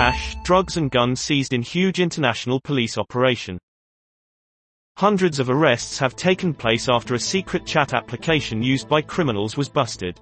cash, drugs and guns seized in huge international police operation. Hundreds of arrests have taken place after a secret chat application used by criminals was busted.